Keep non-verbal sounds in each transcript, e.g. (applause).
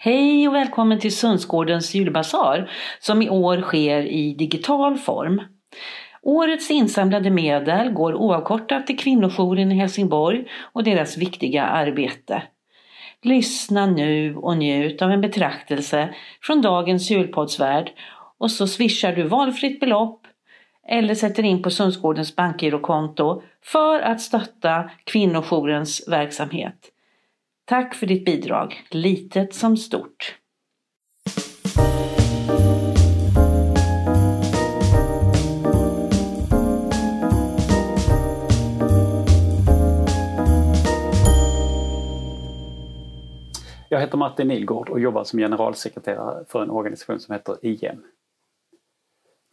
Hej och välkommen till Sundsgårdens julbasar som i år sker i digital form. Årets insamlade medel går oavkortat till kvinnojouren i Helsingborg och deras viktiga arbete. Lyssna nu och njut av en betraktelse från dagens julpoddsvärld och så swishar du valfritt belopp eller sätter in på Sundsgårdens bankgirokonto för att stötta kvinnojourens verksamhet. Tack för ditt bidrag, litet som stort. Jag heter Martin Nilgård och jobbar som generalsekreterare för en organisation som heter IM.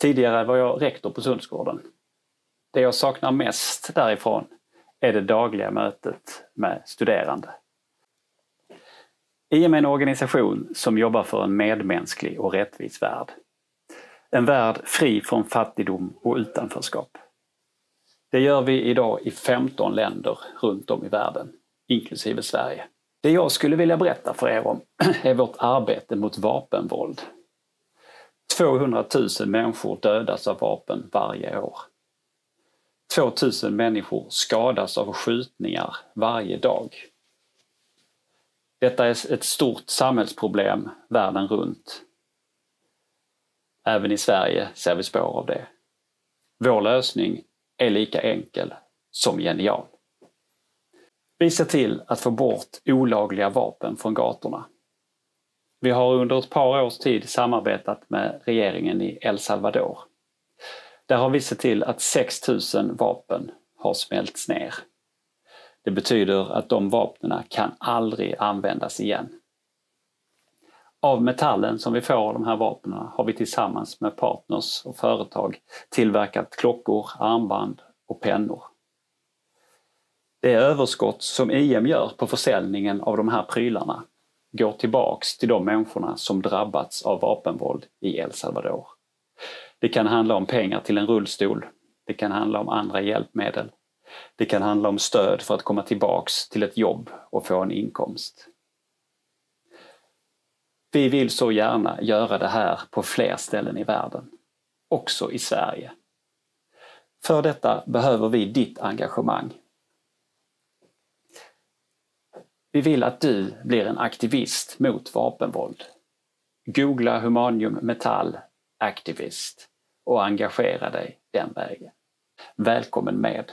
Tidigare var jag rektor på Sundsgården. Det jag saknar mest därifrån är det dagliga mötet med studerande. IM är en organisation som jobbar för en medmänsklig och rättvis värld. En värld fri från fattigdom och utanförskap. Det gör vi idag i 15 länder runt om i världen, inklusive Sverige. Det jag skulle vilja berätta för er om (clears throat) är vårt arbete mot vapenvåld. 200 000 människor dödas av vapen varje år. 2000 människor skadas av skjutningar varje dag. Detta är ett stort samhällsproblem världen runt. Även i Sverige ser vi spår av det. Vår lösning är lika enkel som genial. Vi ser till att få bort olagliga vapen från gatorna. Vi har under ett par års tid samarbetat med regeringen i El Salvador. Där har vi sett till att 6000 vapen har smälts ner. Det betyder att de vapnen kan aldrig användas igen. Av metallen som vi får av de här vapnen har vi tillsammans med partners och företag tillverkat klockor, armband och pennor. Det överskott som IM gör på försäljningen av de här prylarna går tillbaks till de människorna som drabbats av vapenvåld i El Salvador. Det kan handla om pengar till en rullstol. Det kan handla om andra hjälpmedel. Det kan handla om stöd för att komma tillbaks till ett jobb och få en inkomst. Vi vill så gärna göra det här på fler ställen i världen, också i Sverige. För detta behöver vi ditt engagemang. Vi vill att du blir en aktivist mot vapenvåld. Googla Humanium Metall Activist och engagera dig den vägen. Välkommen med!